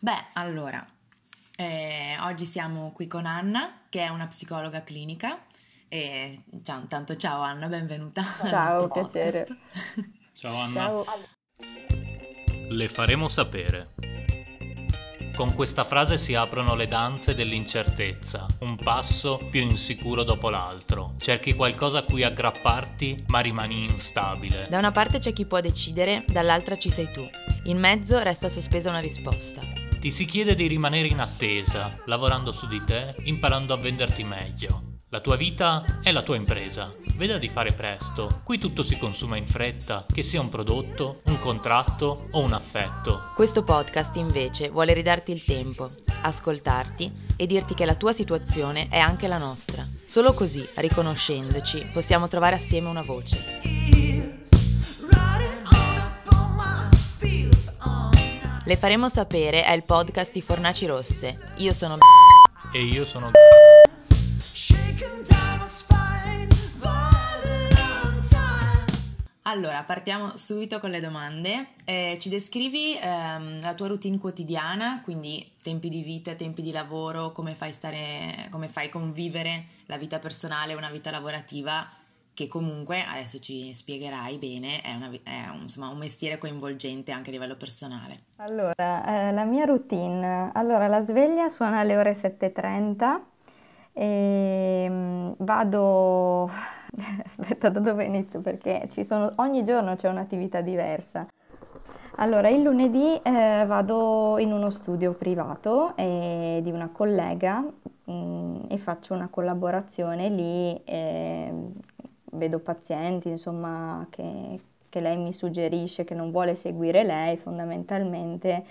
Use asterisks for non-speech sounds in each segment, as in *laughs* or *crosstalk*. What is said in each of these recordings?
Beh, allora, eh, oggi siamo qui con Anna, che è una psicologa clinica. E ciao, intanto ciao Anna, benvenuta. Ciao, piacere. *laughs* Ciao Anna. Ciao. Le faremo sapere. Con questa frase si aprono le danze dell'incertezza, un passo più insicuro dopo l'altro. Cerchi qualcosa a cui aggrapparti, ma rimani instabile. Da una parte c'è chi può decidere, dall'altra ci sei tu. In mezzo resta sospesa una risposta. Ti si chiede di rimanere in attesa, lavorando su di te, imparando a venderti meglio. La tua vita è la tua impresa. Veda di fare presto. Qui tutto si consuma in fretta, che sia un prodotto, un contratto o un affetto. Questo podcast invece vuole ridarti il tempo, ascoltarti e dirti che la tua situazione è anche la nostra. Solo così, riconoscendoci, possiamo trovare assieme una voce. Le faremo sapere è il podcast di Fornaci Rosse. Io sono e io sono Allora, partiamo subito con le domande. Eh, ci descrivi ehm, la tua routine quotidiana, quindi tempi di vita, tempi di lavoro, come fai, stare, come fai convivere la vita personale e una vita lavorativa, che comunque, adesso ci spiegherai bene, è, una, è un, insomma, un, mestiere coinvolgente anche a livello personale. Allora, eh, la mia routine. Allora, la sveglia suona alle ore 7.30 e mm, vado *laughs* Aspetta, da dove inizio? Perché sono, ogni giorno c'è un'attività diversa. Allora, il lunedì eh, vado in uno studio privato eh, di una collega mh, mm, e faccio una collaborazione lì, eh, vedo pazienti, insomma, che, che, lei mi suggerisce che non vuole seguire lei fondamentalmente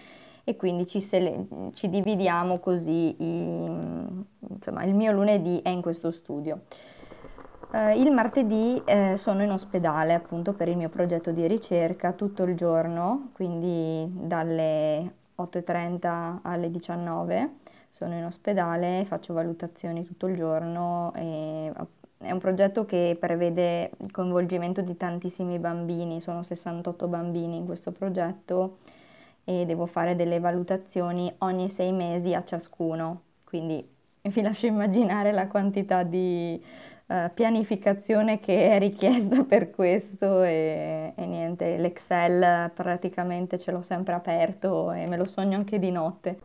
e quindi ci, sele- ci dividiamo così, i, insomma, il mio lunedì è in questo studio. Eh, il martedì eh, sono in ospedale appunto per il mio progetto di ricerca tutto il giorno, quindi dalle 8.30 alle 19 sono in ospedale, faccio valutazioni tutto il giorno e è un progetto che prevede il coinvolgimento di tantissimi bambini, sono 68 bambini in questo progetto e devo fare delle valutazioni ogni sei mesi a ciascuno, quindi *laughs* vi lascio immaginare la quantità di uh, pianificazione che è richiesta per questo e, e, niente, l'Excel praticamente ce l'ho sempre aperto e me lo sogno anche di notte.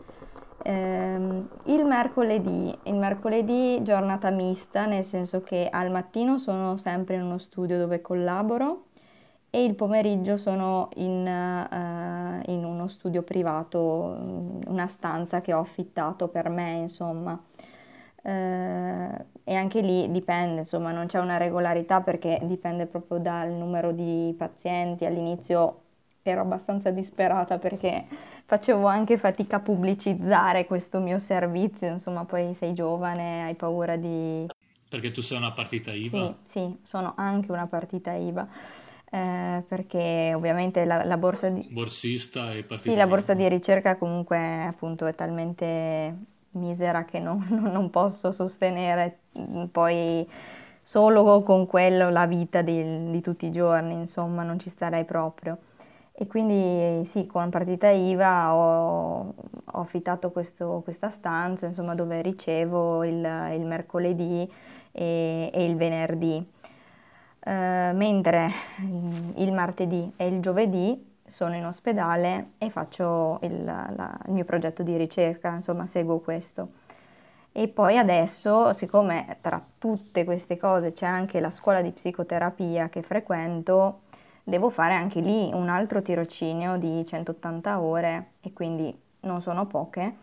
Um, il mercoledì, il mercoledì giornata mista, nel senso che al mattino sono sempre in uno studio dove collaboro e il pomeriggio sono in, uh, in uno studio privato, una stanza che ho affittato per me, insomma. Uh, e anche lì dipende, insomma, non c'è una regolarità perché dipende proprio dal numero di pazienti. All'inizio ero abbastanza disperata perché facevo anche fatica a pubblicizzare questo mio servizio, insomma, poi sei giovane, hai paura di... Perché tu sei una partita IVA? Sì, sì, sono anche una partita IVA. Eh, perché ovviamente la, la, borsa di... Borsista e partita Sì, la borsa di ricerca comunque appunto è talmente misera che non, *laughs* non posso sostenere mm, poi solo con quello la vita di, di, tutti i giorni, insomma, non ci starei proprio. E quindi sì, con partita IVA ho, ho affittato questo, questa stanza, insomma, dove ricevo il, il mercoledì e, e, il venerdì. Uh, mentre il martedì e il giovedì sono in ospedale e faccio il, la, il mio progetto di ricerca, insomma seguo questo. E poi adesso, siccome tra tutte queste cose c'è anche la scuola di psicoterapia che frequento, devo fare anche lì un altro tirocinio di 180 ore e quindi non sono poche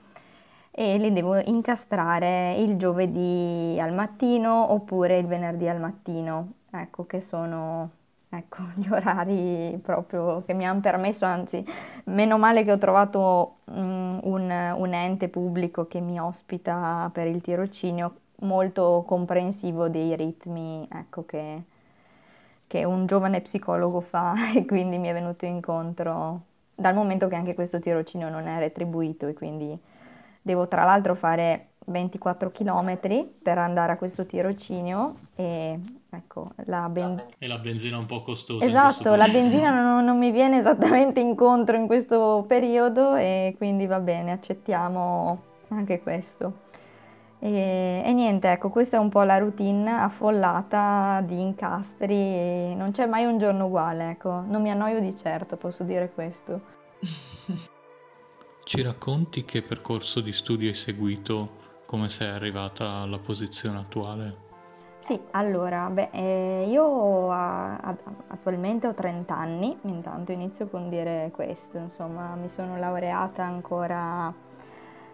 e li devo incastrare il giovedì al mattino oppure il venerdì al mattino, ecco che sono ecco, *laughs* gli orari proprio che mi hanno permesso, anzi, meno male che ho trovato um, un, un, ente pubblico che mi ospita per il tirocinio molto comprensivo dei ritmi, ecco, che, che un giovane psicologo fa *laughs* e quindi mi è venuto incontro dal momento che anche questo tirocinio non è retribuito e quindi devo tra l'altro fare 24 km per andare a questo tirocinio e ecco la benzina... E la benzina è un po' costosa. Esatto, la benzina non, non, mi viene *laughs* esattamente incontro in questo periodo e quindi va bene, accettiamo anche questo. E, e niente, ecco, questa è un po' la routine affollata di incastri, non c'è mai un giorno uguale, ecco, non mi annoio di certo, posso dire questo. Ci racconti che percorso di studio hai seguito, come sei arrivata alla posizione attuale? Sì, allora, beh, eh, io a, a, attualmente ho 30 anni, intanto inizio con dire questo, insomma, mi sono laureata ancora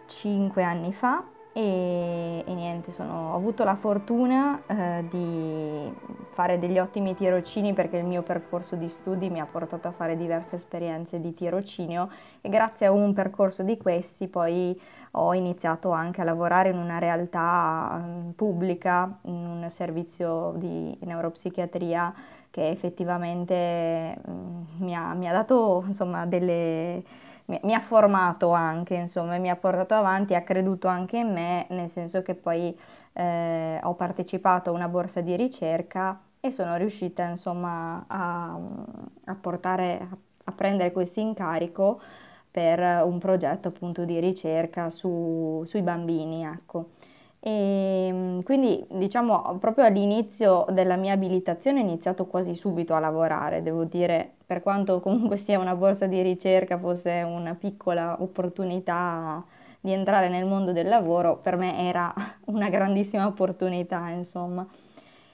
5 anni fa e, e niente, sono, ho avuto la fortuna eh, di fare degli ottimi tirocini perché il mio percorso di studi mi ha portato a fare diverse esperienze di tirocinio e grazie a un percorso di questi poi ho iniziato anche a lavorare in una realtà um, pubblica, in un servizio di neuropsichiatria che effettivamente um, mi, ha, mi, ha, dato insomma delle mi, ha formato anche, insomma, mi ha portato avanti, ha creduto anche in me, nel senso che poi eh, ho partecipato a una borsa di ricerca e sono riuscita, insomma, a, a portare, a prendere questo incarico per un progetto appunto di ricerca su, sui bambini, ecco. E ehm, quindi diciamo proprio all'inizio della mia abilitazione ho iniziato quasi subito a lavorare, devo dire, per quanto comunque sia una borsa di ricerca, fosse una piccola opportunità di entrare nel mondo del lavoro, per me era *laughs* una grandissima opportunità, insomma.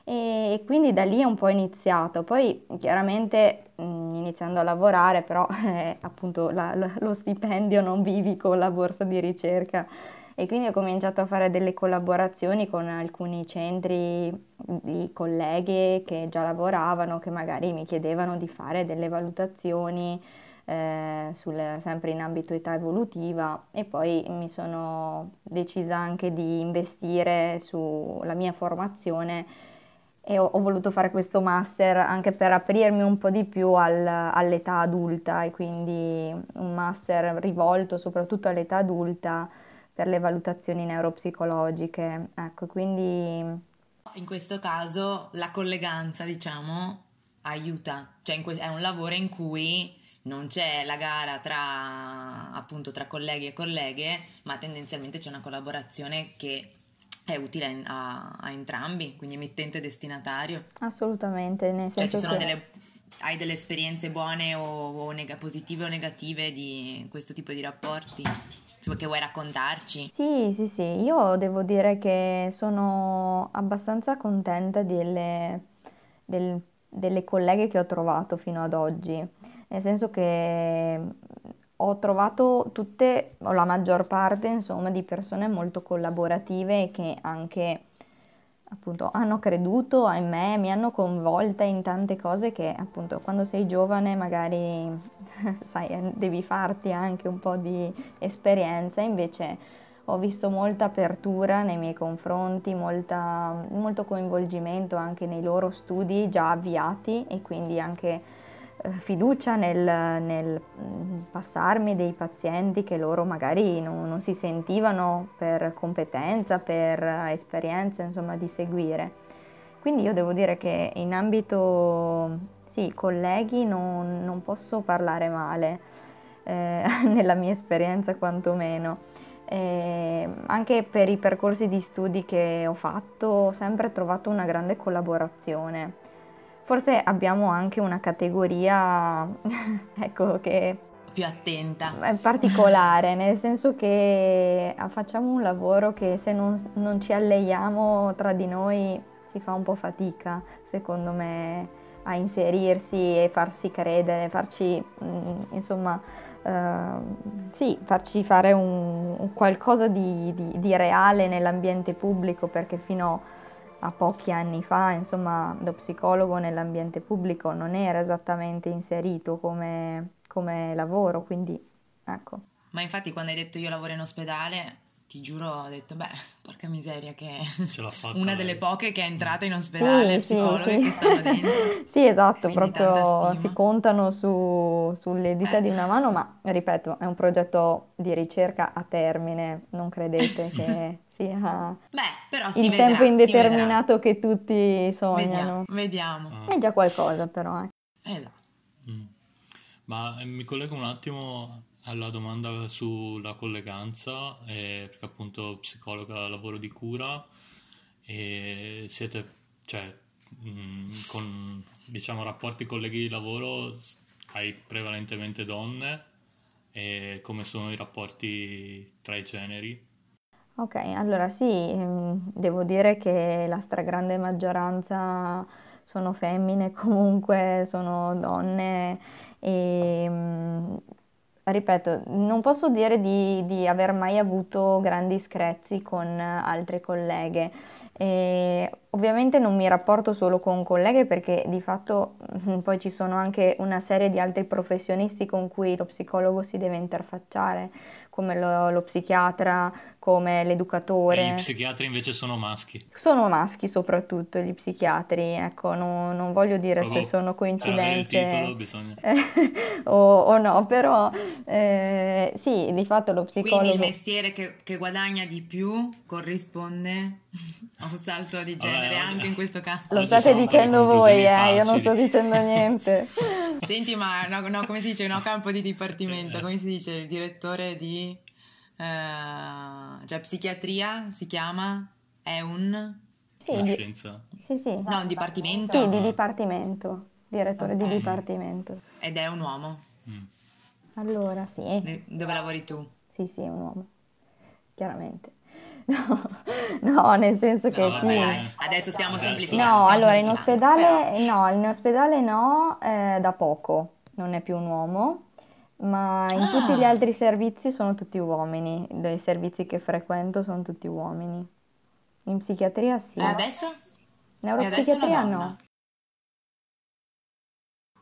E quindi da lì è un po' iniziato, poi chiaramente iniziando a lavorare, però *laughs* eh, appunto la, lo stipendio non vivi con la borsa di ricerca e quindi ho cominciato a fare delle collaborazioni con alcuni centri di colleghe che già lavoravano, che magari mi chiedevano di fare delle valutazioni eh, sul, sempre in ambito età evolutiva. E poi mi sono decisa anche di investire sulla mia formazione e ho, ho, voluto fare questo master anche per aprirmi un po' di più al, all'età adulta e quindi un master rivolto soprattutto all'età adulta per le valutazioni neuropsicologiche. Ecco, quindi... In questo caso la colleganza, diciamo, aiuta, cioè que- è un lavoro in cui non c'è la gara tra appunto tra colleghi e colleghe, ma tendenzialmente c'è una collaborazione che è utile a, a entrambi, quindi emittente e destinatario. Assolutamente, nel senso cioè, ci sono che... delle, hai delle esperienze buone o, o neg- positive o negative di questo tipo di rapporti? Che vuoi raccontarci? Sì, sì, sì, io devo dire che sono abbastanza contenta delle, del, delle colleghe che ho trovato fino ad oggi, nel senso che ho trovato tutte, o la maggior parte, insomma, di persone molto collaborative e che anche appunto hanno creduto in me, mi hanno coinvolta in tante cose che appunto quando sei giovane magari *laughs* sai, devi farti anche un po' di esperienza, invece ho visto molta apertura nei miei confronti, molta, molto coinvolgimento anche nei loro studi già avviati e quindi anche fiducia nel, nel, mm, passarmi dei pazienti che loro magari non, non, si sentivano per competenza, per esperienza, insomma, di seguire. Quindi io devo dire che in ambito, sì, colleghi non, non posso parlare male, eh, *laughs* nella mia esperienza quantomeno. Eh, anche per i percorsi di studi che ho fatto ho sempre trovato una grande collaborazione Forse abbiamo anche una categoria, *laughs* ecco, che più attenta. È particolare, nel senso che facciamo un lavoro che se non, non, ci alleiamo tra di noi si fa un po' fatica, secondo me, a inserirsi e farsi credere, farci, mm, insomma, uh, sì, farci fare un, un qualcosa di, di, di reale nell'ambiente pubblico, perché fino a a pochi anni fa, insomma, lo psicologo nell'ambiente pubblico non era esattamente inserito come, come lavoro, quindi ecco. Ma infatti quando hai detto io lavoro in ospedale, ti giuro, ho detto, beh, porca miseria che Ce l'ha fatta *laughs* una lei. delle poche che è entrata in ospedale, Sì, sì, sì. *laughs* Sì, esatto, Quindi proprio si contano su- sulle dita Eh. di una mano, ma ripeto, è un progetto di ricerca a termine, non credete che *laughs* sia Beh, però si il vedrà, tempo si indeterminato che tutti sognano. Vediamo, vediamo. Ah. È già qualcosa però, eh. Esatto. Mm. Ma eh, mi collego un attimo alla domanda sulla colleganza, eh, perché appunto psicologa lavoro di cura e siete, cioè, mm, con diciamo rapporti colleghi di lavoro hai prevalentemente donne e come sono i rapporti tra i generi? Ok, allora sì, ehm, devo dire che la stragrande maggioranza sono femmine, *laughs* comunque sono donne e mm, ripeto, non posso dire di, di aver mai avuto grandi screzi con altre colleghe. E ovviamente non mi rapporto solo con colleghe perché di fatto mm, poi ci sono anche una serie di altri professionisti con cui lo psicologo si deve interfacciare, come lo, lo psichiatra, come E l'educatore. gli psichiatri invece sono maschi. Sono maschi soprattutto gli psichiatri, ecco, non, non voglio dire se Proprio sono coincidenze titolo bisogna... *laughs* o, o no, però eh, sì, di fatto lo Quindi il psicologo... mestiere che, che guadagna di più corrisponde a un salto di genere Vabbè, anche in questo caso. Lo state dicendo voi, eh, io non sto dicendo niente. *laughs* Senti, ma no, no, come si dice? No, campo di dipartimento, come si dice? Il direttore di eh, cioè psichiatria si chiama? È un Sì, di- scienza. sì, sì. no, un dipartimento Sì, di dipartimento, direttore di Ok. dipartimento. ed è un uomo. Mm. Allora, sì, Dove lavori tu? sì, sì, è un uomo, chiaramente. No, no, nel senso che No, sì. vabbè, dai, adesso stiamo Adesso- semplificando. No, stiamo allora in semplificando, ospedale no, in ospedale no, eh, da poco, non è più un uomo, ma in Ah. tutti gli altri servizi sono tutti uomini, dei servizi che frequento sono tutti uomini. In psichiatria sì, però. E adesso? E adesso una neuropsichiatria donna? no.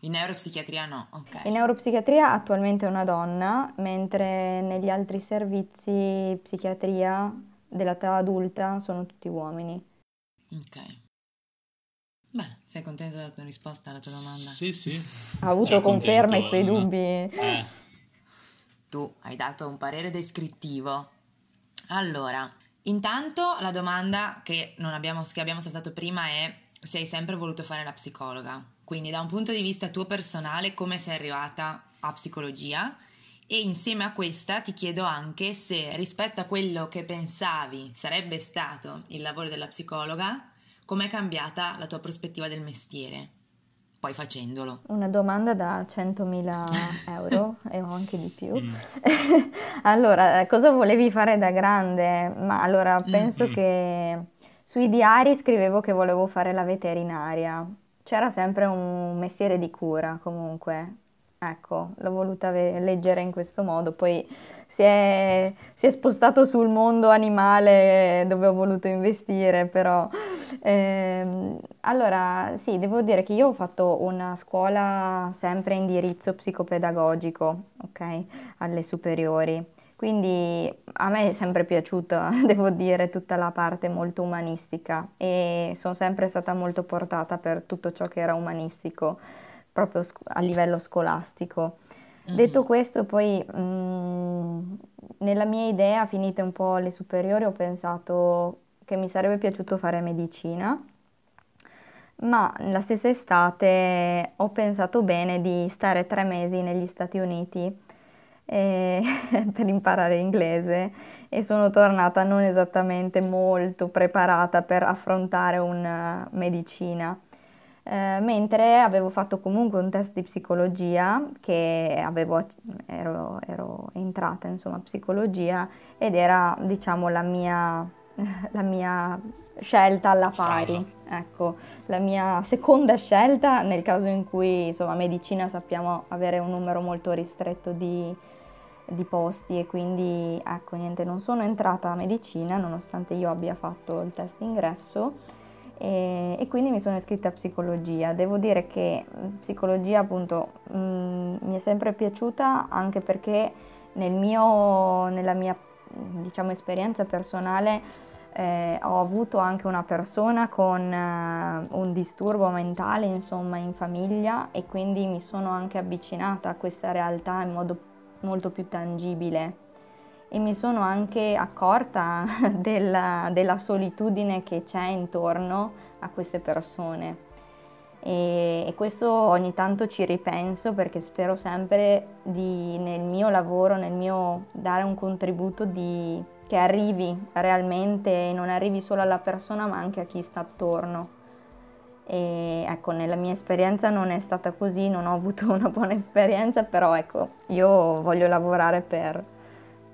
In neuropsichiatria no, ok. In neuropsichiatria attualmente è una donna, mentre negli altri servizi psichiatria dell'età adulta sono tutti uomini. Ok. Beh, sei contento della tua risposta alla tua domanda? Sì, sì. Ha avuto Cioè, conferma i suoi no? dubbi. Eh, Tu hai dato un parere descrittivo. Allora, intanto la domanda che, non abbiamo, che abbiamo saltato prima è se hai sempre voluto fare la psicologa. Quindi da un punto di vista tuo personale, come sei arrivata a psicologia? E insieme a questa ti chiedo anche se rispetto a quello che pensavi sarebbe stato il lavoro della psicologa, com'è cambiata la tua prospettiva del mestiere, poi facendolo. Una domanda da 100.000 *laughs* euro e ho anche di più. mm. *laughs* Allora, cosa volevi fare da grande? Ma allora, penso mm. che sui diari scrivevo che volevo fare la veterinaria. C'era sempre un mestiere di cura comunque. Ecco, l'ho voluta ve- leggere in questo modo. Poi si è, si è spostato sul mondo animale dove ho voluto investire, però ehm, allora sì, devo dire che io ho fatto una scuola sempre a indirizzo psicopedagogico, ok, alle superiori. Quindi a me è sempre piaciuta, *laughs* devo dire, tutta la parte molto umanistica e sono sempre stata molto portata per tutto ciò che era umanistico, proprio a livello scolastico. Detto questo, poi mh, nella mia idea, finite un po' le superiori, ho pensato che mi sarebbe piaciuto fare medicina, ma la stessa estate ho pensato bene di stare tre mesi negli Stati Uniti eh, *laughs* per imparare inglese e sono tornata non esattamente molto preparata per affrontare una medicina. Eh, mentre avevo fatto comunque un test di psicologia che avevo, ero, ero entrata insomma a psicologia ed era diciamo la mia, *laughs* la mia scelta alla pari, ecco, la mia seconda scelta nel caso in cui insomma medicina sappiamo avere un numero molto ristretto di, di posti e quindi ecco niente, non sono entrata a medicina nonostante io abbia fatto il test d'ingresso e, e quindi mi sono iscritta a psicologia. Devo dire che mh, psicologia appunto mh, mi è sempre piaciuta anche perché nel mio, nella mia diciamo, esperienza personale eh, ho avuto anche una persona con eh, un disturbo mentale, insomma, in famiglia e quindi mi sono anche avvicinata a questa realtà in modo molto più tangibile e mi sono anche accorta *laughs* della, della solitudine che c'è intorno a queste persone. E, e, questo ogni tanto ci ripenso perché spero sempre di, nel mio lavoro, nel mio dare un contributo di, che arrivi realmente e non arrivi solo alla persona ma anche a chi sta attorno. E ecco, nella mia esperienza non è stata così, non ho avuto *laughs* una buona esperienza, però ecco, io voglio lavorare per,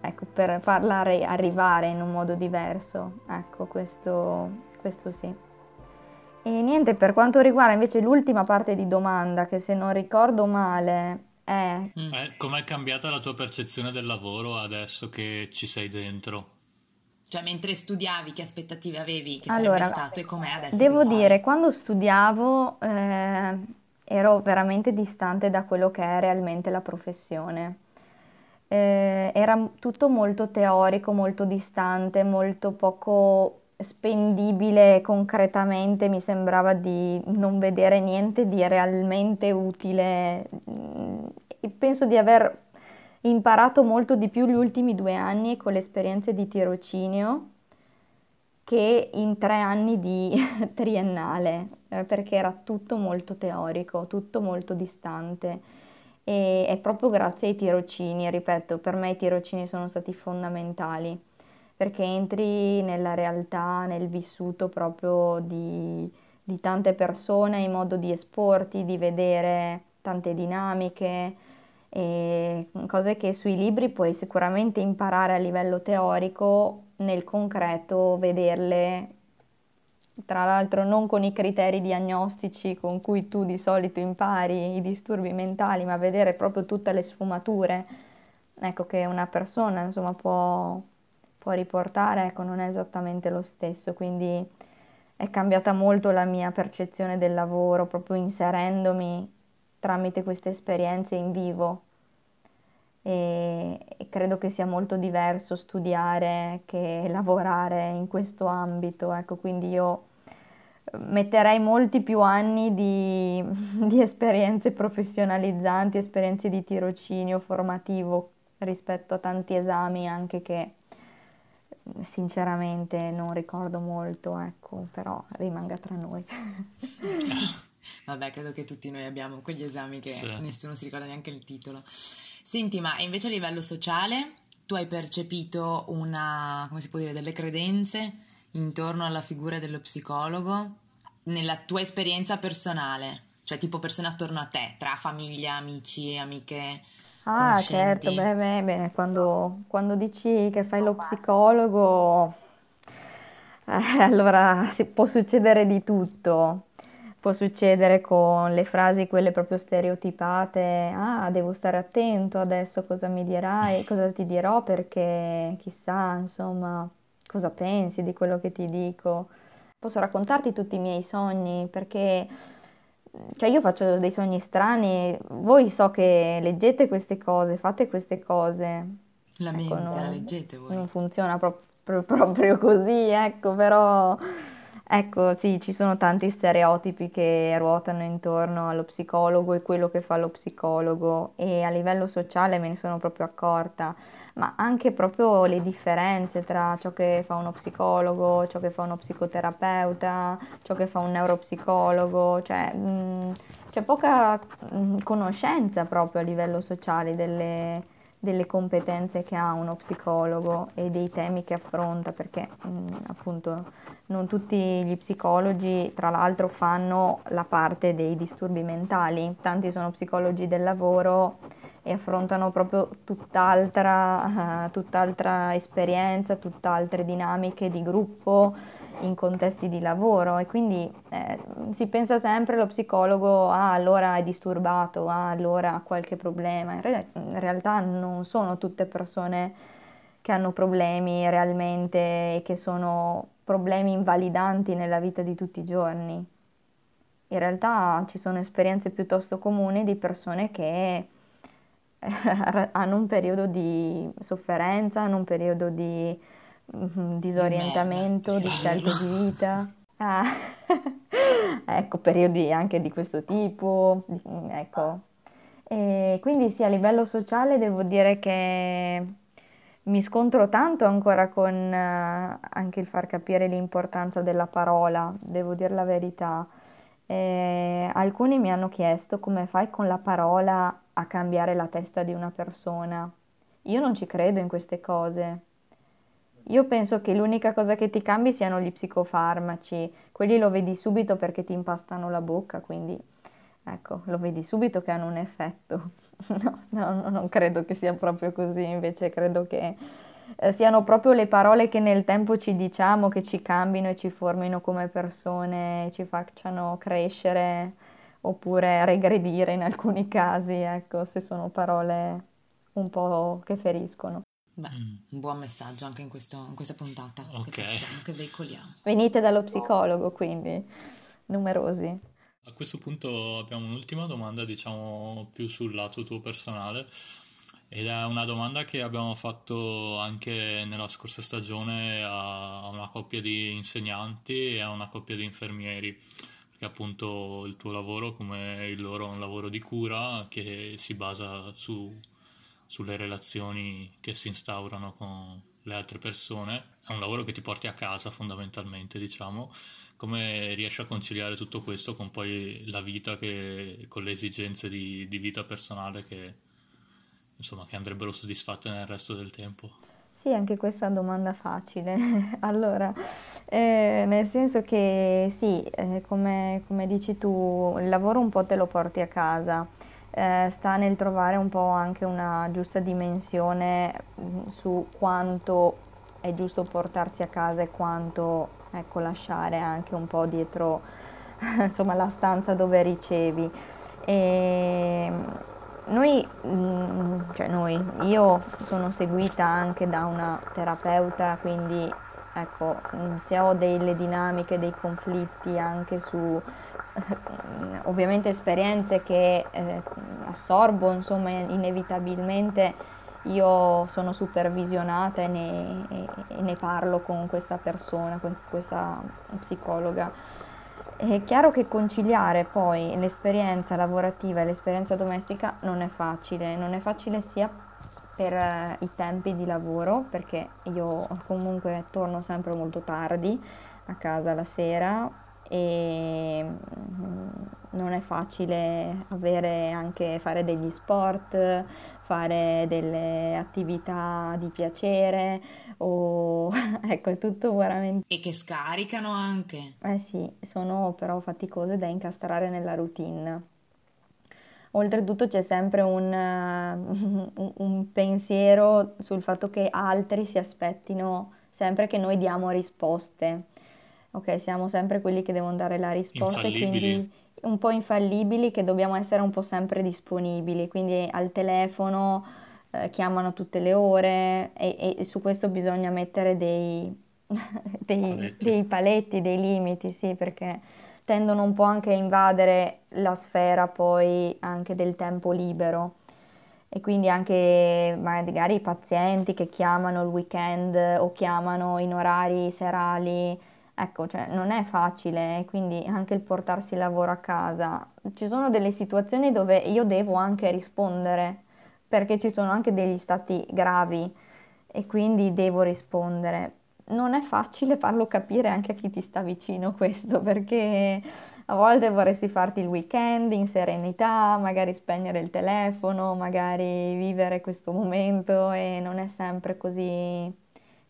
ecco, per farla arrivare in un modo diverso. Ecco, questo, questo sì. E niente, per quanto riguarda invece l'ultima parte di domanda, che se non ricordo male è... Mm. Eh, com'è cambiata la tua percezione del lavoro adesso che ci sei dentro? Cioè, mentre studiavi, che aspettative avevi? Che allora, sarebbe stato e com'è adesso? Devo dire, quando studiavo eh, ero veramente distante da quello che è realmente la professione. Eh, era tutto molto teorico, molto distante, molto poco spendibile concretamente, mi sembrava di non vedere niente di realmente utile. E penso di aver imparato molto di più gli ultimi due anni con le esperienze di tirocinio che in tre anni di *laughs* triennale, eh, perché era tutto molto teorico, tutto molto distante. E è proprio grazie ai tirocini, ripeto, per me i tirocini sono stati fondamentali perché entri nella realtà, nel vissuto proprio di, di tante persone, in modo di esporti, di vedere tante dinamiche cose che sui libri puoi sicuramente imparare a livello teorico, nel concreto vederle tra l'altro non con i criteri diagnostici con cui tu di solito impari i disturbi mentali, ma vedere proprio tutte le sfumature, ecco che una persona insomma può, può riportare, ecco, non è esattamente lo stesso, quindi è cambiata molto la mia percezione del lavoro, proprio inserendomi tramite queste esperienze in vivo. E, e credo che sia molto diverso studiare che lavorare in questo ambito, ecco, quindi io metterei molti più anni di, *laughs* di esperienze professionalizzanti, esperienze di tirocinio formativo rispetto a tanti esami anche che sinceramente non ricordo molto, ecco, però rimanga tra noi. *laughs* Vabbè, credo che tutti noi abbiamo quegli esami che sì. nessuno si ricorda neanche il titolo. Senti, ma invece a livello sociale tu hai percepito una, come si può dire, delle credenze intorno alla figura dello psicologo nella tua esperienza personale? Cioè tipo persone attorno a te, tra famiglia, amici, amiche Ah, certo, beh, beh, beh, quando, quando dici che fai lo psicologo, eh, *laughs* allora si, può succedere di tutto. Può succedere con le frasi, quelle proprio stereotipate, ah, devo stare attento adesso cosa mi dirai, cosa ti dirò perché chissà, insomma, cosa pensi di quello che ti dico. Posso raccontarti tutti i miei sogni perché cioè io faccio dei sogni strani, voi so che leggete queste cose, fate queste cose. La mente, ecco, non, la leggete voi. Non funziona proprio, proprio *laughs* così, ecco, però ecco sì, ci sono tanti stereotipi che ruotano intorno allo psicologo e quello che fa lo psicologo e a livello sociale me ne sono proprio accorta ma anche proprio le differenze tra ciò che fa uno psicologo, ciò che fa uno psicoterapeuta, ciò che fa un neuropsicologo, cioè mh, mm, c'è poca mh, mm, conoscenza proprio a livello sociale delle, delle, competenze che ha uno psicologo e dei temi che affronta, perché mh, appunto non tutti gli psicologi tra l'altro fanno la parte dei disturbi mentali, tanti sono psicologi del lavoro e affrontano proprio tutt'altra, uh, *laughs* tutt'altra esperienza, tutt'altre dinamiche di gruppo in contesti di lavoro e quindi eh, si pensa sempre allo psicologo, ah allora è disturbato, ah allora ha qualche problema, in, re- in realtà non sono tutte persone che hanno problemi realmente e che sono problemi invalidanti nella vita di tutti i giorni. In realtà ci sono esperienze piuttosto comuni di persone che *laughs* hanno un periodo di sofferenza, hanno un periodo di mm, disorientamento, di scelte di vita. *laughs* Ah, *laughs* ecco, periodi anche di questo tipo, ecco. E quindi sì, a livello sociale devo dire che mi scontro tanto ancora con eh, anche il far capire l'importanza della parola, devo dire la verità. E alcuni mi hanno chiesto come fai con la parola a cambiare la testa di una persona. Io non ci credo in queste cose. Io penso che l'unica cosa che ti cambi siano gli psicofarmaci. Quelli lo vedi subito perché ti impastano la bocca, quindi ecco, lo vedi subito che hanno un effetto. *laughs* No, no, non credo che sia proprio così, invece credo che eh, siano proprio le parole che nel tempo ci diciamo, che ci cambino e ci formino come persone, ci facciano crescere oppure regredire in alcuni casi, ecco, se sono parole un po' che feriscono. Beh, mm. un buon messaggio anche in, questo, in questa puntata okay. che, passiamo, che veicoliamo. Venite dallo psicologo, quindi, numerosi. A questo punto abbiamo un'ultima domanda, diciamo più sul lato tuo personale, ed è una domanda che abbiamo fatto anche nella scorsa stagione a una coppia di insegnanti e a una coppia di infermieri, perché appunto il tuo lavoro, come il loro, è un lavoro di cura che si basa su sulle relazioni che si instaurano con le altre persone. È un lavoro che ti porti a casa fondamentalmente, diciamo. Come riesci a conciliare tutto questo con poi la vita che, con le esigenze di, di vita personale che, insomma, che andrebbero soddisfatte nel resto del tempo? Sì, anche questa è una domanda facile. *laughs* allora, eh, nel senso che sì, eh, come, come dici tu, il lavoro un po' te lo porti a casa eh, sta nel trovare un po' anche una giusta dimensione mm, su quanto è giusto portarsi a casa e quanto ecco, lasciare anche un po' dietro *laughs* insomma, la stanza dove ricevi. E noi, mm, cioè noi, io sono seguita anche da una terapeuta, quindi ecco, mm, se ho delle dinamiche, dei conflitti anche su ovviamente esperienze che eh, assorbo, insomma, inevitabilmente io sono supervisionata e ne, e ne, parlo con questa persona, con questa psicologa. È chiaro che conciliare poi l'esperienza lavorativa e l'esperienza domestica non è facile, non è facile sia per eh, i tempi di lavoro, perché io comunque torno sempre molto tardi a casa la sera, e mm, non è facile avere anche fare degli sport, fare delle attività di piacere o *laughs* ecco è tutto veramente e che scaricano anche. Eh sì, sono però faticose da incastrare nella routine. Oltretutto c'è sempre un, *laughs* un, un pensiero sul fatto che altri si aspettino sempre che noi diamo risposte ok, siamo sempre quelli che devono dare la risposta e quindi un po' infallibili che dobbiamo essere un po' sempre disponibili, quindi al telefono eh, chiamano tutte le ore e, e, su questo bisogna mettere dei, *laughs* dei, paletti. dei paletti, dei limiti, sì, perché tendono un po' anche a invadere la sfera poi anche del tempo libero. E quindi anche magari i pazienti che chiamano il weekend o chiamano in orari serali Ecco, cioè non è facile, quindi anche il portarsi il lavoro a casa. Ci sono delle situazioni dove io devo anche rispondere, perché ci sono anche degli stati gravi e quindi devo rispondere. Non è facile farlo capire anche a chi ti sta vicino questo, perché a volte vorresti farti il weekend in serenità, magari spegnere il telefono, magari vivere questo momento e non è sempre così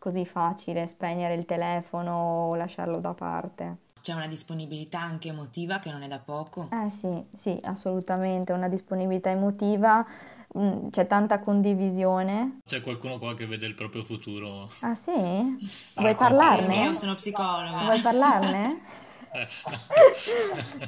così facile spegnere il telefono o lasciarlo da parte. C'è una disponibilità anche emotiva che non è da poco. Eh sì, sì, assolutamente, una disponibilità emotiva, mm, c'è tanta condivisione. C'è qualcuno qua che vede il proprio futuro. Ah sì? Ah, Vuoi parlarne? Io sono psicologa. Vuoi parlarne? *laughs*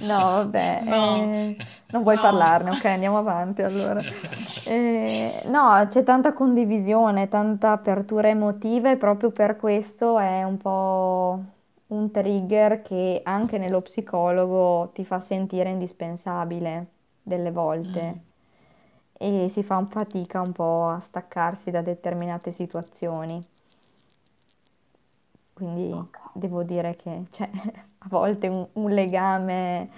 no, vabbè, *laughs* no. Eh, non vuoi no. parlarne, ok, andiamo avanti allora. *laughs* Eh, no, c'è tanta condivisione, tanta apertura emotiva e proprio per questo è un po' un trigger che anche nello psicologo ti fa sentire indispensabile delle volte. Mm. e si fa un fatica un po' a staccarsi da determinate situazioni. Quindi devo dire che c'è a volte un, un legame,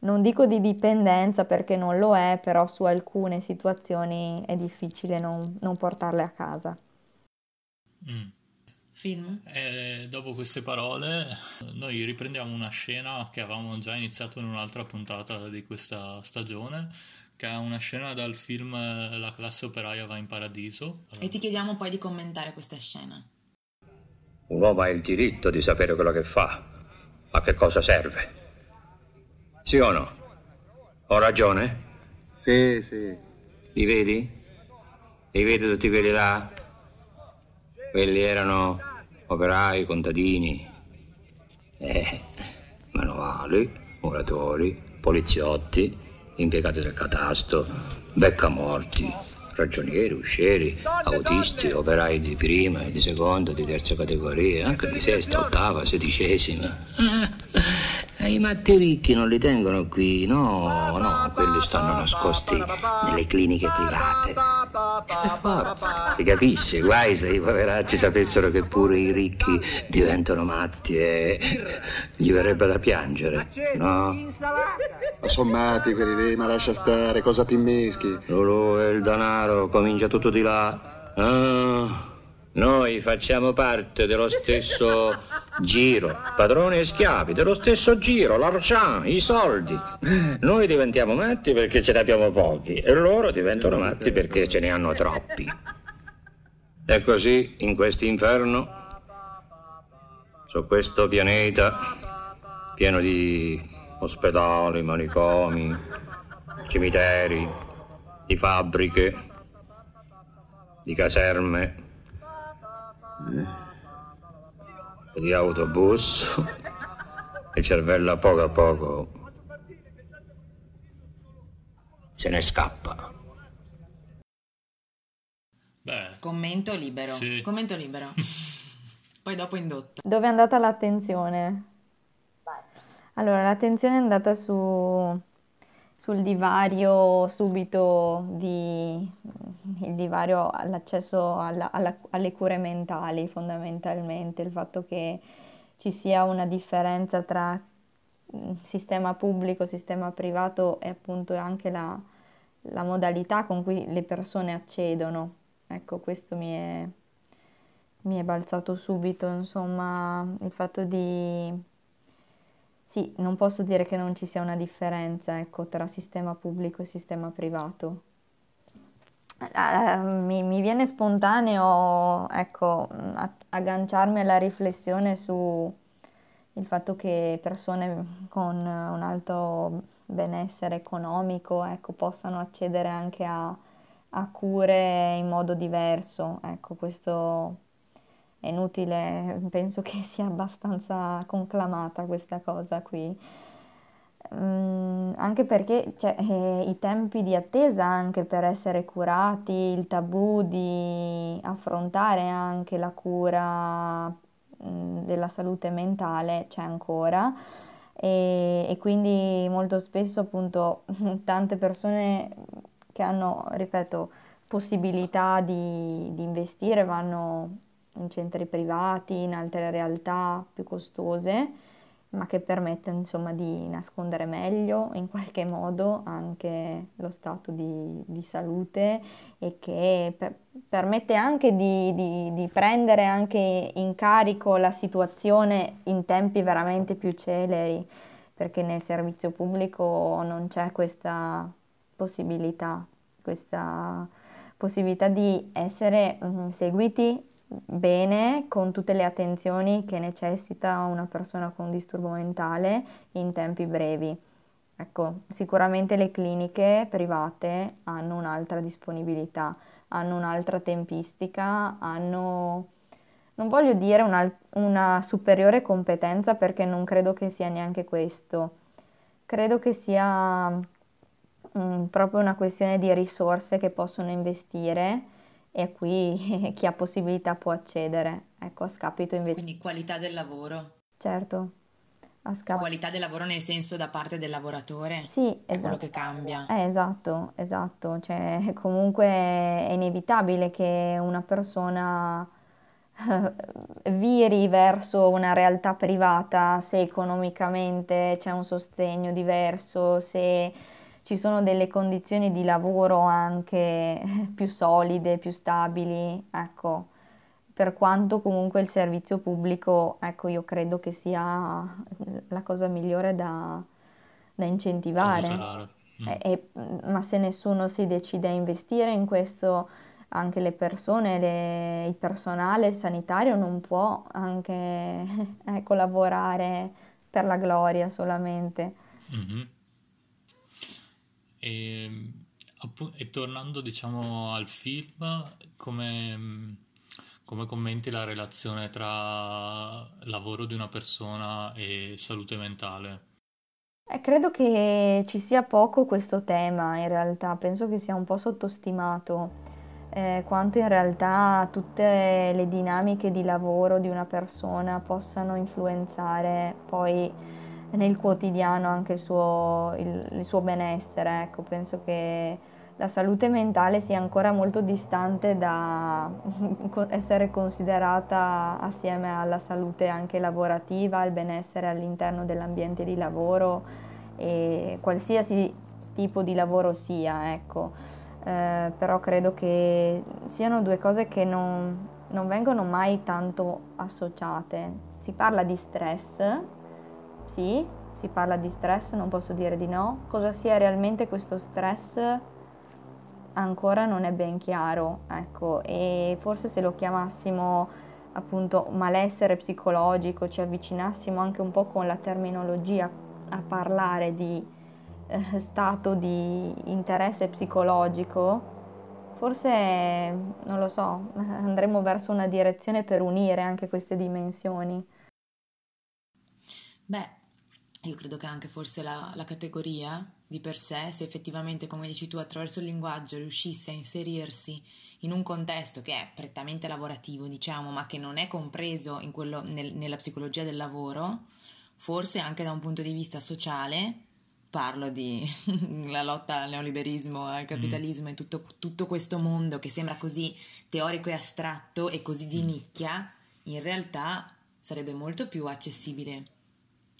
non dico di dipendenza perché non lo è, però su alcune situazioni è difficile non, non portarle a casa. Mm. Film? E dopo queste parole noi riprendiamo una scena che avevamo già iniziato in un'altra puntata di questa stagione, che è una scena dal film La classe operaia va in paradiso. E ti chiediamo poi di commentare questa scena. Un uomo ha il diritto di sapere quello che fa, a che cosa serve. Sì o no? Ho ragione? Sì, sì. Li vedi? Li vedi tutti quelli là? Quelli erano operai, contadini, eh, manovali, muratori, poliziotti, impiegati del catasto, beccamorti, ragionieri, uscieri, autisti, operai di prima di seconda, di terza categoria, anche di sesta, ottava, sedicesima. *laughs* Eh, I matti ricchi non li tengono qui, no, no, quelli stanno nascosti nelle cliniche private. Si capisce, guai se i poveracci sapessero che pure i ricchi diventano matti e gli verrebbe da piangere, no? Ma sommati quelli lì, ma lascia stare, cosa ti meschi? Lolo e il denaro, comincia tutto di là. Ah, noi facciamo parte dello stesso giro, padroni e schiavi, dello stesso giro, l'argent, i soldi. Noi diventiamo matti perché ce ne abbiamo pochi e loro diventano matti perché ce ne hanno troppi. E così in questo inferno, su questo pianeta pieno di ospedali, manicomi, cimiteri, di fabbriche, di caserme, di autobus, *laughs* il cervello a poco a poco se ne scappa. Beh, commento libero. Sì. Commento libero. *laughs* Poi dopo indotto. Dove è andata l'attenzione? Allora, l'attenzione è andata su, sul divario subito di, il divario all'accesso alla, alla, alle cure mentali fondamentalmente, il fatto che ci sia una differenza tra mm, sistema pubblico, sistema privato e appunto anche la, la modalità con cui le persone accedono. Ecco, questo mi è, mi è balzato subito, insomma, il fatto di sì, non posso dire che non ci sia una differenza, ecco, tra sistema pubblico e sistema privato. Uh, mi, mi, viene spontaneo, ecco, agganciarmi alla riflessione su il fatto che persone con un alto benessere economico, ecco, possano accedere anche a, a cure in modo diverso. Ecco, questo è inutile, penso che sia abbastanza conclamata questa cosa qui. Mm, anche perché cioè, eh, i tempi di attesa anche per essere curati, il tabù di affrontare anche la cura mm, della salute mentale c'è ancora e, e, quindi molto spesso appunto *laughs* tante persone che hanno, ripeto, possibilità di, di investire vanno in centri privati, in altre realtà più costose, ma che permette insomma di nascondere meglio in qualche modo anche lo stato di, di salute e che per, permette anche di, di, di, prendere anche in carico la situazione in tempi veramente più celeri, perché nel servizio pubblico non c'è questa possibilità, questa possibilità di essere mh, seguiti bene con tutte le attenzioni che necessita una persona con disturbo mentale in tempi brevi. Ecco, sicuramente le cliniche private hanno un'altra disponibilità, hanno un'altra tempistica, hanno, non voglio dire una, una superiore competenza perché non credo che sia neanche questo, credo che sia mm, proprio una questione di risorse che possono investire e qui *laughs* chi ha possibilità può accedere, ecco, a scapito invece. Quindi qualità del lavoro. Certo, a scapito. Qualità del lavoro nel senso da parte del lavoratore. Sì, È quello esatto. che cambia. Eh, esatto, esatto, cioè *laughs* comunque è inevitabile che una persona *laughs* viri verso una realtà privata se economicamente c'è un sostegno diverso, se ci sono delle condizioni di lavoro anche *laughs* più solide, più stabili, ecco. Per quanto comunque il servizio pubblico, ecco, io credo che sia la cosa migliore da, da incentivare. Mm. E- e- ma se nessuno si decide a investire in questo, anche le persone, le- il personale sanitario non può anche *laughs* ecco, lavorare per la gloria solamente. Mhm. E, appu- e tornando, diciamo, al film, come, come commenti la relazione tra lavoro di una persona e salute mentale? E credo che ci sia poco questo tema in realtà, penso che sia un po' sottostimato, eh, quanto in realtà tutte le dinamiche di lavoro di una persona possano influenzare poi nel quotidiano anche il suo, il, il suo benessere. Ecco, penso che la salute mentale sia ancora molto distante da *laughs* essere considerata assieme alla salute anche lavorativa, al benessere all'interno dell'ambiente di lavoro e qualsiasi tipo di lavoro sia, ecco. Eh, però credo che siano due cose che non, non vengono mai tanto associate. Si parla di stress, sì, si parla di stress, non posso dire di no. Cosa sia realmente questo stress ancora non è ben chiaro, ecco, e forse se lo chiamassimo appunto malessere psicologico, ci avvicinassimo anche un po' con la terminologia a parlare di eh, stato di interesse psicologico, forse non lo so, *laughs* andremo verso una direzione per unire anche queste dimensioni. Beh, io credo che anche forse la, la categoria di per sé, se effettivamente, come dici tu, attraverso il linguaggio riuscisse a inserirsi in un contesto che è prettamente lavorativo, diciamo, ma che non è compreso in quello, nel- nella psicologia del lavoro, forse anche da un punto di vista sociale, parlo di *laughs* la lotta al neoliberismo, al capitalismo e tutto, tutto questo mondo che sembra così teorico e astratto e così di nicchia, in realtà sarebbe molto più accessibile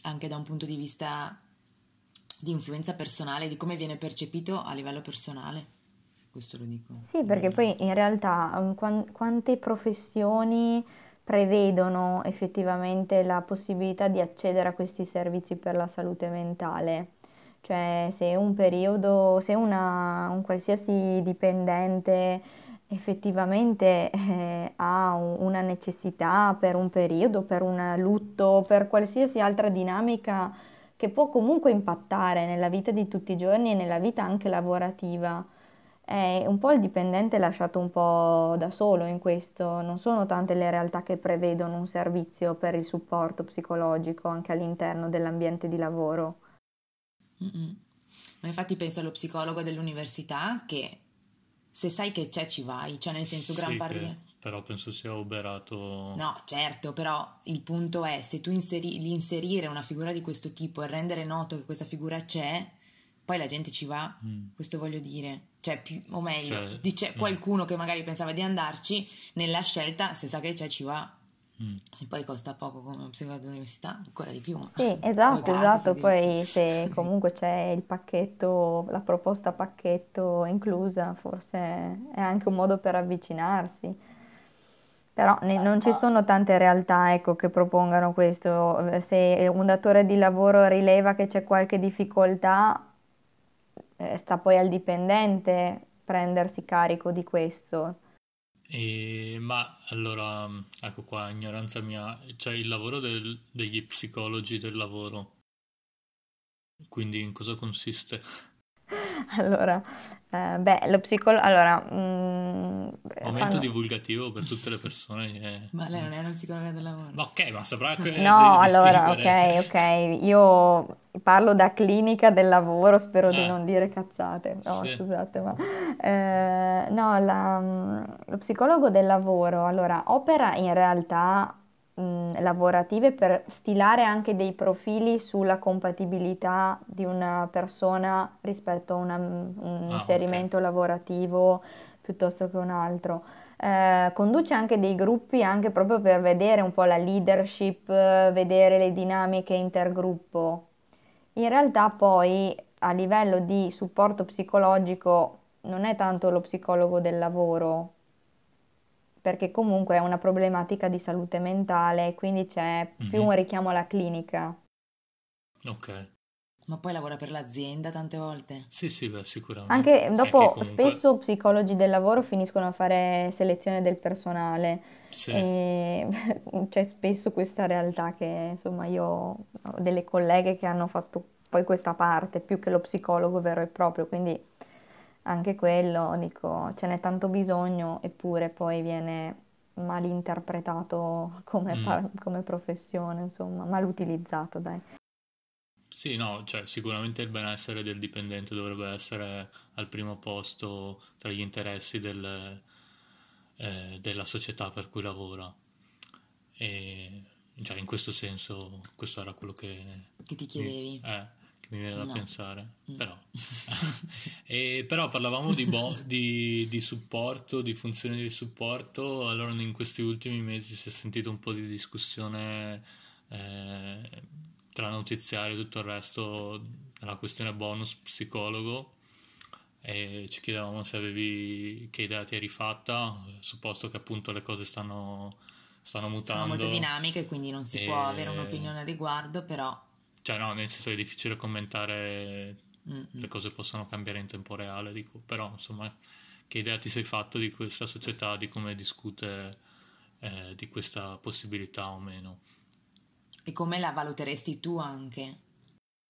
anche da un punto di vista di influenza personale, di come viene percepito a livello personale. Questo lo dico. Sì, perché poi in realtà um, quan- quante professioni prevedono effettivamente la possibilità di accedere a questi servizi per la salute mentale? Cioè, se un periodo, se una, un qualsiasi dipendente effettivamente eh, ha un- una necessità per un periodo, per un lutto, per qualsiasi altra dinamica che può comunque impattare nella vita di tutti i giorni e nella vita anche lavorativa. È un po' il dipendente lasciato un po' da solo in questo, non sono tante le realtà che prevedono un servizio per il supporto psicologico anche all'interno dell'ambiente di lavoro. Mm-mm. Ma infatti penso allo psicologo dell'università che se sai che c'è ci vai, cioè nel senso gran Sì, che però penso sia oberato. No, certo, però il punto è se tu inseri, l'inserire una figura di questo tipo e rendere noto che questa figura c'è, poi la gente ci va, Mm. questo voglio dire. Cioè, più, o meglio, Cioè, dice mm. qualcuno che magari pensava di andarci, nella scelta, se sa che c'è, ci va. Mm. Se poi costa poco come uno psicologo dell'università, ancora di più. Sì, esatto, *laughs* esatto, poi se *laughs* comunque c'è il pacchetto, la proposta pacchetto inclusa, forse è anche un modo per avvicinarsi. Però ne- non ci sono tante realtà, ecco, che propongano questo. Se un datore di lavoro rileva che c'è qualche difficoltà, eh, sta poi al dipendente prendersi carico di questo. E- ma allora, ecco qua, ignoranza mia, c'è il lavoro del- degli psicologi del lavoro. Quindi in cosa consiste? Allora, eh, beh, lo psicologo, allora, mm, Momento fanno- divulgativo per tutte le persone che... Ma lei non è una psicologa del lavoro. Ma ok, ma saprà che No, allora, distinguere- ok, ok, io parlo da clinica del lavoro, spero di Eh. non dire cazzate, no, Sì. scusate, ma eh, no, la- lo psicologo del lavoro, allora, opera in realtà mh, lavorative per stilare anche dei profili sulla compatibilità di una persona rispetto a una, un ah, inserimento okay. lavorativo piuttosto che un altro. Eh, conduce anche dei gruppi anche proprio per vedere un po' la leadership, vedere le dinamiche intergruppo. In realtà poi a livello di supporto psicologico non è tanto lo psicologo del lavoro, perché comunque è una problematica di salute mentale, quindi c'è più mm-hmm. un richiamo alla clinica. Ok. Ma poi lavora per l'azienda tante volte? Sì, sì, beh, sicuramente. Anche dopo comunque... spesso psicologi del lavoro finiscono a fare selezione del personale. Sì. E *laughs* c'è spesso questa realtà che insomma io ho delle colleghe che hanno fatto poi questa parte più che lo psicologo vero e proprio, quindi anche quello, dico, ce n'è tanto bisogno, eppure poi viene mal interpretato come, mm. par- come professione, insomma, mal utilizzato, dai. Sì, no, cioè sicuramente il benessere del dipendente dovrebbe essere al primo posto tra gli interessi del, eh, della società per cui lavora. E cioè, in questo senso, questo era quello che, che ti chiedevi. Eh, mi viene da no. pensare, mm. però. *laughs* e, però parlavamo di, bo- di, di, supporto, di funzioni di supporto, allora in questi ultimi mesi si è sentito un po' di discussione eh, tra notiziari e tutto il resto della questione bonus psicologo e ci chiedevamo se avevi che idea ti eri fatta, supposto che appunto le cose stanno, stanno mutando. Sono molto dinamiche, quindi non si e... può avere un'opinione al riguardo, però cioè, no, nel senso è difficile commentare Mm-mm. le cose possono cambiare in tempo reale, dico, però insomma, che idea ti sei fatto di questa società, di come discute eh, di questa possibilità o meno? E come la valuteresti tu anche?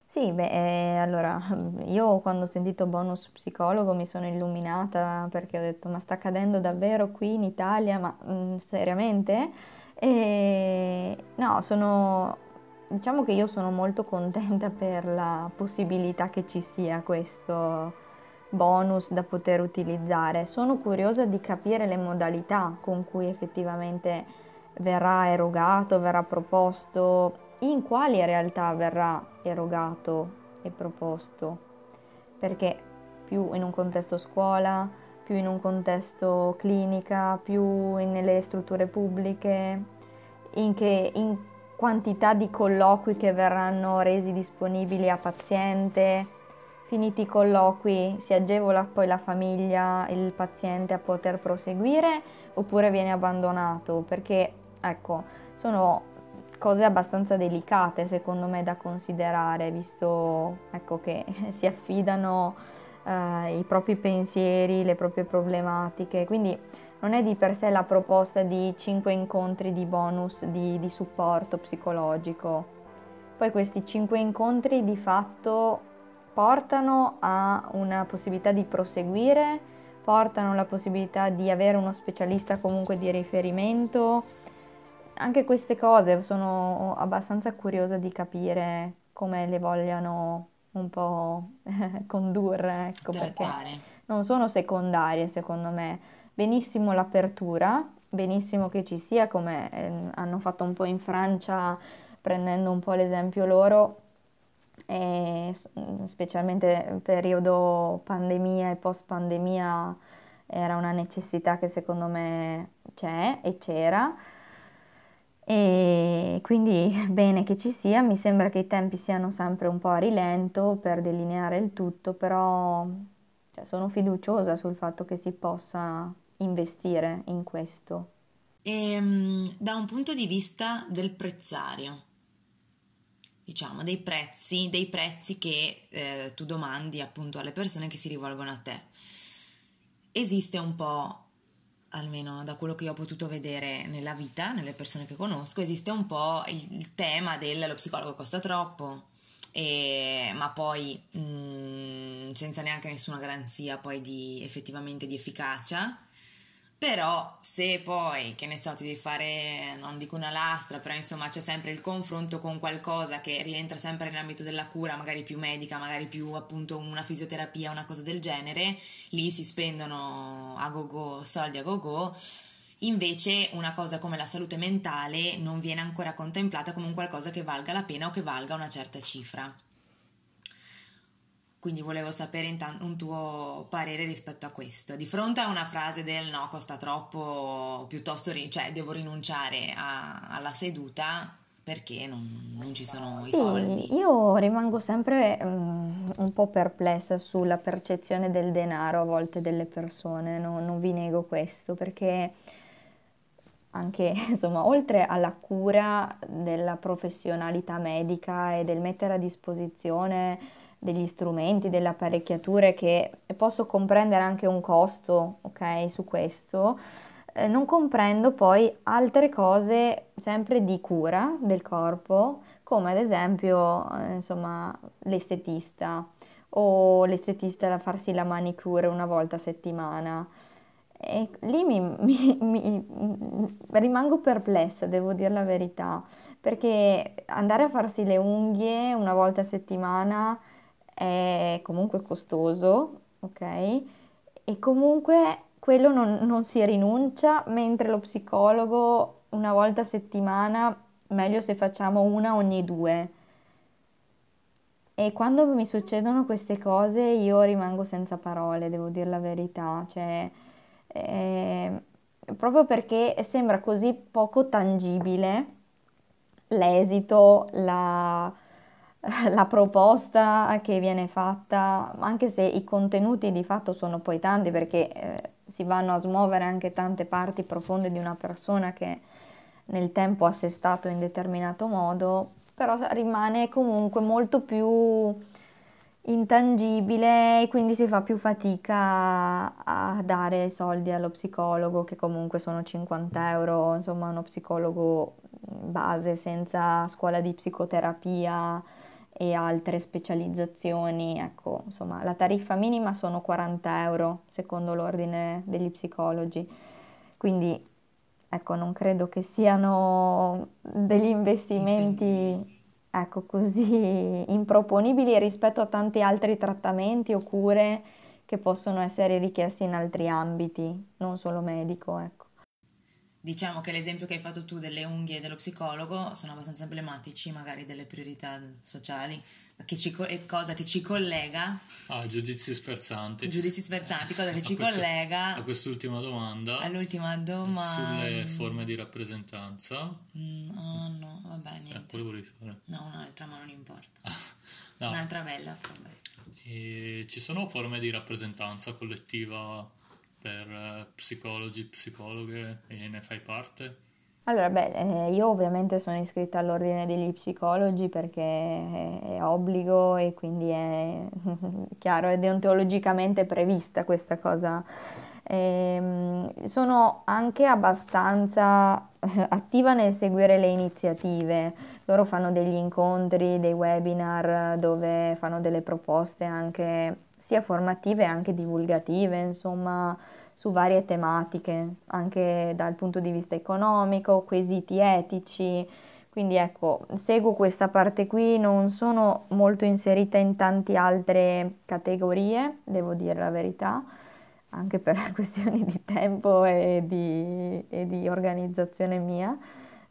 Sì, beh, eh, allora *laughs* io quando ho sentito bonus psicologo mi sono illuminata perché ho detto ma sta accadendo davvero qui in Italia, ma mh, mm, seriamente? E no, sono Diciamo che io sono molto contenta *laughs* per la possibilità che ci sia questo bonus da poter utilizzare. Sono curiosa di capire le modalità con cui effettivamente verrà erogato, verrà proposto, in quali realtà verrà erogato e proposto, perché più in un contesto scuola, più in un contesto clinica, più nelle strutture pubbliche, in che in quantità di colloqui che verranno resi disponibili a paziente. Finiti i colloqui si agevola poi la famiglia, il paziente a poter proseguire oppure viene abbandonato perché ecco sono cose abbastanza delicate secondo me da considerare visto ecco, che *laughs* si affidano eh, i propri pensieri, le proprie problematiche quindi non è di per sé la proposta di 5 incontri di bonus di, di supporto psicologico. Poi questi 5 incontri di fatto portano a una possibilità di proseguire, portano la possibilità di avere uno specialista comunque di riferimento. Anche queste cose sono abbastanza curiosa di capire come le vogliano un po' *laughs* condurre, ecco, perché non sono secondarie secondo me benissimo l'apertura, benissimo che ci sia come eh, hanno fatto un po' in Francia prendendo un po' l'esempio loro, e specialmente periodo pandemia e post pandemia era una necessità che secondo me c'è e c'era. E quindi *laughs* bene che ci sia, mi sembra che i tempi siano sempre un po' a rilento per delineare il tutto, però cioè, sono fiduciosa sul fatto che si possa investire in questo? E, um, da un punto di vista del prezzario, diciamo, dei prezzi, dei prezzi che eh, tu domandi appunto alle persone che si rivolgono a te. Esiste un po', almeno da quello che io ho potuto vedere nella vita, nelle persone che conosco, esiste un po' il, il tema del lo psicologo costa troppo, e, ma poi mh, mm, senza neanche nessuna garanzia poi di effettivamente di efficacia però se poi, che ne so, ti devi fare, non dico una lastra, però insomma c'è sempre il confronto con qualcosa che rientra sempre nell'ambito della cura, magari più medica, magari più appunto una fisioterapia, una cosa del genere, lì si spendono a go-go, soldi a go-go, Invece una cosa come la salute mentale non viene ancora contemplata come un qualcosa che valga la pena o che valga una certa cifra. Quindi volevo sapere intanto un tuo parere rispetto a questo. Di fronte a una frase del no, costa troppo, piuttosto cioè, devo rinunciare a, alla seduta perché non, non ci sono sì, i soldi. Io rimango sempre um, un po' perplessa sulla percezione del denaro a volte delle persone, no, non vi nego questo, perché anche *laughs* insomma, oltre alla cura della professionalità medica e del mettere a disposizione degli strumenti, delle apparecchiature che posso comprendere anche un costo, ok, su questo, eh, non comprendo poi altre cose sempre di cura del corpo, come ad esempio, eh, insomma, l'estetista o l'estetista da farsi la manicure una volta a settimana. E lì mi, *laughs* mi, mi, rimango perplessa, devo dire la verità, perché andare a farsi le unghie una volta a settimana è comunque costoso, ok? E comunque quello non, non si rinuncia, mentre lo psicologo una volta a settimana, meglio se facciamo una ogni due. E quando mi succedono queste cose io rimango senza parole, devo dire la verità, cioè, eh, proprio perché sembra così poco tangibile l'esito, la, *laughs* la proposta che viene fatta, anche se i contenuti di fatto sono poi tanti perché eh, si vanno a smuovere anche tante parti profonde di una persona che nel tempo ha assestato in determinato modo, però rimane comunque molto più intangibile e quindi si fa più fatica a dare soldi allo psicologo che comunque sono 50 euro, insomma uno psicologo base senza scuola di psicoterapia e altre specializzazioni, ecco, insomma, la tariffa minima sono 40 euro secondo l'ordine degli psicologi, quindi ecco, non credo che siano degli investimenti ecco, così *laughs* improponibili rispetto a tanti altri trattamenti o cure che possono essere richiesti in altri ambiti, non solo medico, ecco. Diciamo che l'esempio che hai fatto tu delle unghie dello psicologo sono abbastanza emblematici, magari delle priorità sociali, che ci, cosa che ci collega. Ah, giudizi sferzanti. Giudizi sferzanti, cosa che *laughs* ci questo, collega. A quest'ultima domanda. All'ultima domanda. Sulle forme di rappresentanza. Mm, oh no, vabbè, eh, niente. Eh, quale volevi fare? No, un'altra, ma non importa. no. Un'altra bella forma. E ci sono forme di rappresentanza collettiva per eh, psicologi, psicologhe e ne fai parte? Allora, beh, eh, io ovviamente sono iscritta all'ordine degli psicologi perché è obbligo e quindi è *laughs* chiaro, è deontologicamente prevista questa cosa. Ehm, sono anche abbastanza *laughs* attiva nel seguire le iniziative. Loro fanno degli incontri, dei webinar dove fanno delle proposte anche sia formative che anche divulgative, insomma, su varie tematiche, anche dal punto di vista economico, quesiti etici. Quindi ecco, seguo questa parte qui, non sono molto inserita in tante altre categorie, devo dire la verità, anche per *laughs* questioni di tempo e di, e di organizzazione mia,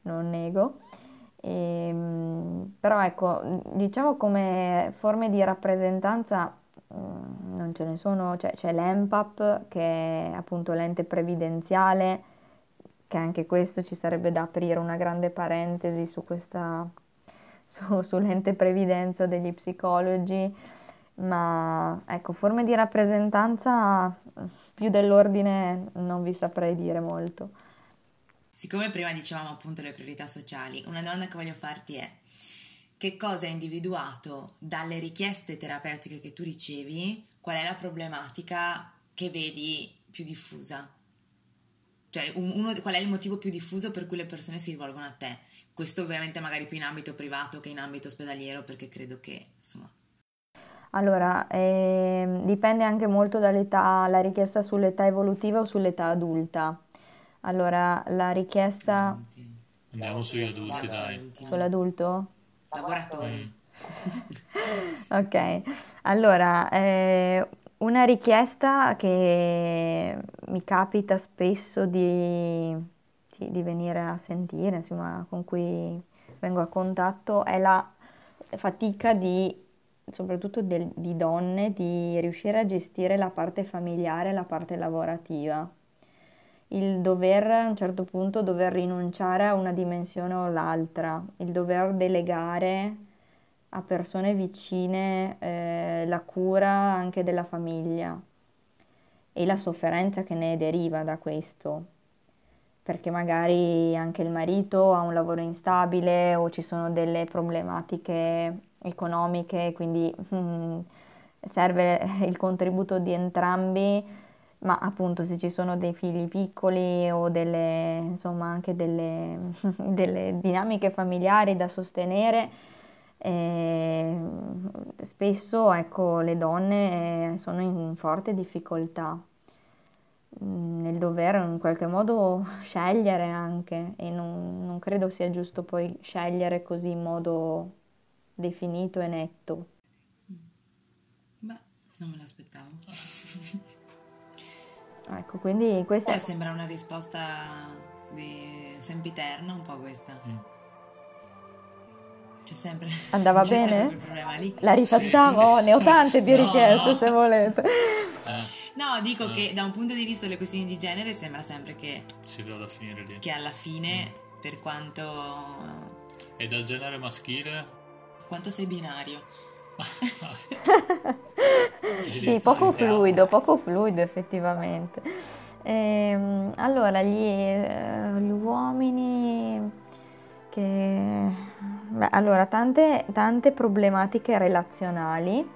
non nego. E, ehm, però ecco, diciamo come forme di rappresentanza non ce ne sono, cioè, c'è l'EMPAP che è appunto l'ente previdenziale, che anche questo ci sarebbe da aprire una grande parentesi su questa, *laughs* su, sull'ente previdenza degli psicologi, ma ecco, forme di rappresentanza più dell'ordine non vi saprei dire molto. Siccome prima dicevamo appunto le priorità sociali, una domanda che voglio farti è che cosa hai individuato dalle richieste terapeutiche che tu ricevi, qual è la problematica che vedi più diffusa? Cioè, uno, qual è il motivo più diffuso per cui le persone si rivolgono a te? Questo ovviamente magari più in ambito privato che in ambito ospedaliero, perché credo che, insomma... Allora, eh, dipende anche molto dall'età, la richiesta sull'età evolutiva o sull'età adulta. Allora, la richiesta... Andiamo sugli adulti, dai. Sull'adulto? Lavoratori. *laughs* ok, allora, eh, una richiesta che mi capita spesso di, sì, di venire a sentire, insomma, con cui vengo a contatto, è la fatica di, soprattutto del, di donne, di riuscire a gestire la parte familiare e la parte lavorativa. Il dover a un certo punto dover rinunciare a una dimensione o l'altra, il dover delegare a persone vicine eh, la cura anche della famiglia e la sofferenza che ne deriva da questo, perché magari anche il marito ha un lavoro instabile o ci sono delle problematiche economiche, quindi mm, serve il contributo di entrambi, ma appunto se ci sono dei figli piccoli o delle, insomma, anche delle, *laughs* delle dinamiche familiari da sostenere, e spesso ecco, le donne eh, sono in forte difficoltà mm, nel dover in qualche modo *laughs* scegliere anche e non, non credo sia giusto poi scegliere così in modo definito e netto. Beh, non me l'aspettavo. *laughs* ecco, quindi questa... Cioè, sembra una risposta di sempiterna un po' questa. Mm. C'è sempre. *laughs* Andava c'è bene? Sempre La rifacciamo? Sì. Ne ho tante di no, richieste no. se volete. Eh. No, dico eh. che da un punto di vista delle questioni di genere sembra sempre che. Si vada a finire lì. Che alla fine, mm. per quanto. E dal genere maschile? Quanto sei binario? *laughs* sì, poco fluido, poco fluido effettivamente. Ehm, allora, gli, eh, gli uomini che... Beh, allora, tante, tante problematiche relazionali,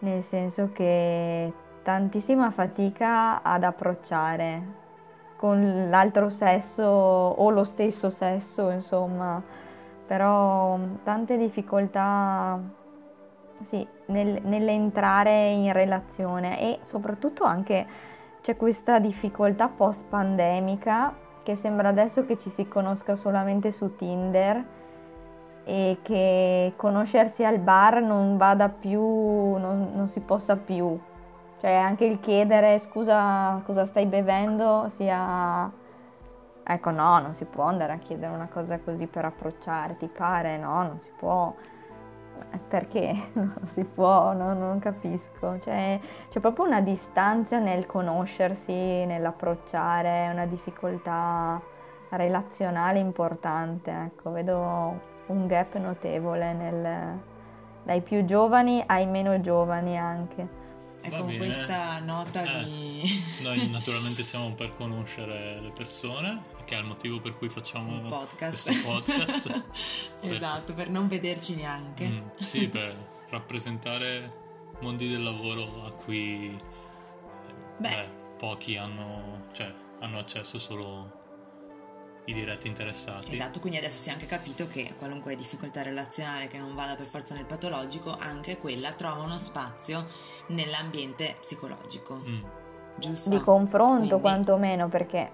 nel senso che tantissima fatica ad approcciare con l'altro sesso o lo stesso sesso, insomma, però tante difficoltà sì, nel, nell'entrare in relazione e soprattutto anche c'è questa difficoltà post pandemica che sembra adesso che ci si conosca solamente su Tinder e che conoscersi al bar non vada più, non, non si possa più. Cioè anche il chiedere scusa cosa stai bevendo sia... Ecco no, non si può andare a chiedere una cosa così per approcciarti, pare, no, non si può perché *laughs* non si può, no? non capisco. Cioè, c'è proprio una distanza nel conoscersi, nell'approcciare, una difficoltà relazionale importante. Ecco, vedo un gap notevole nel, dai più giovani ai meno giovani anche. E con questa nota eh, di... *laughs* Noi *laughs* naturalmente siamo per conoscere le persone che è il motivo per cui facciamo un podcast. questo podcast. *laughs* esatto, per non vederci neanche. Mm, sì, per rappresentare mondi del lavoro a cui beh. Beh, pochi hanno, cioè, hanno accesso solo i diretti interessati. Esatto, quindi adesso si è anche capito che qualunque difficoltà relazionale che non vada per forza nel patologico, anche quella trova uno spazio nell'ambiente psicologico. Mm. Giusto? Di confronto quindi... quantomeno perché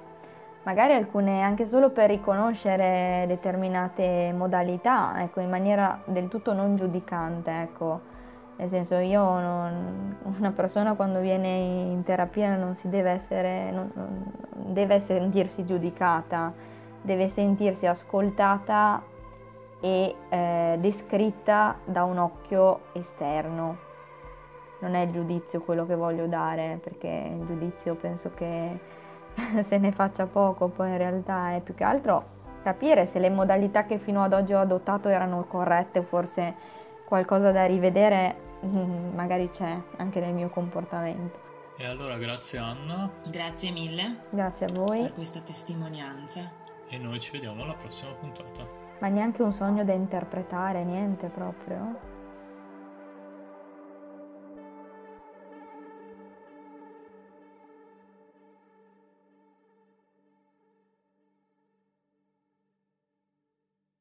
magari alcune anche solo per riconoscere determinate modalità, ecco, in maniera del tutto non giudicante, ecco. Nel senso, io non, una persona quando viene in terapia non si deve essere, non, non deve sentirsi giudicata, deve sentirsi ascoltata e eh, descritta da un occhio esterno. Non è il giudizio quello che voglio dare, perché il giudizio penso che *laughs* se ne faccia poco, poi in realtà è più che altro capire se le modalità che fino ad oggi ho adottato erano corrette, forse qualcosa da rivedere *laughs* magari c'è anche nel mio comportamento. E allora grazie Anna. Grazie mille. Grazie a voi. Per questa testimonianza. E noi ci vediamo alla prossima puntata. Ma neanche un sogno da interpretare, niente proprio.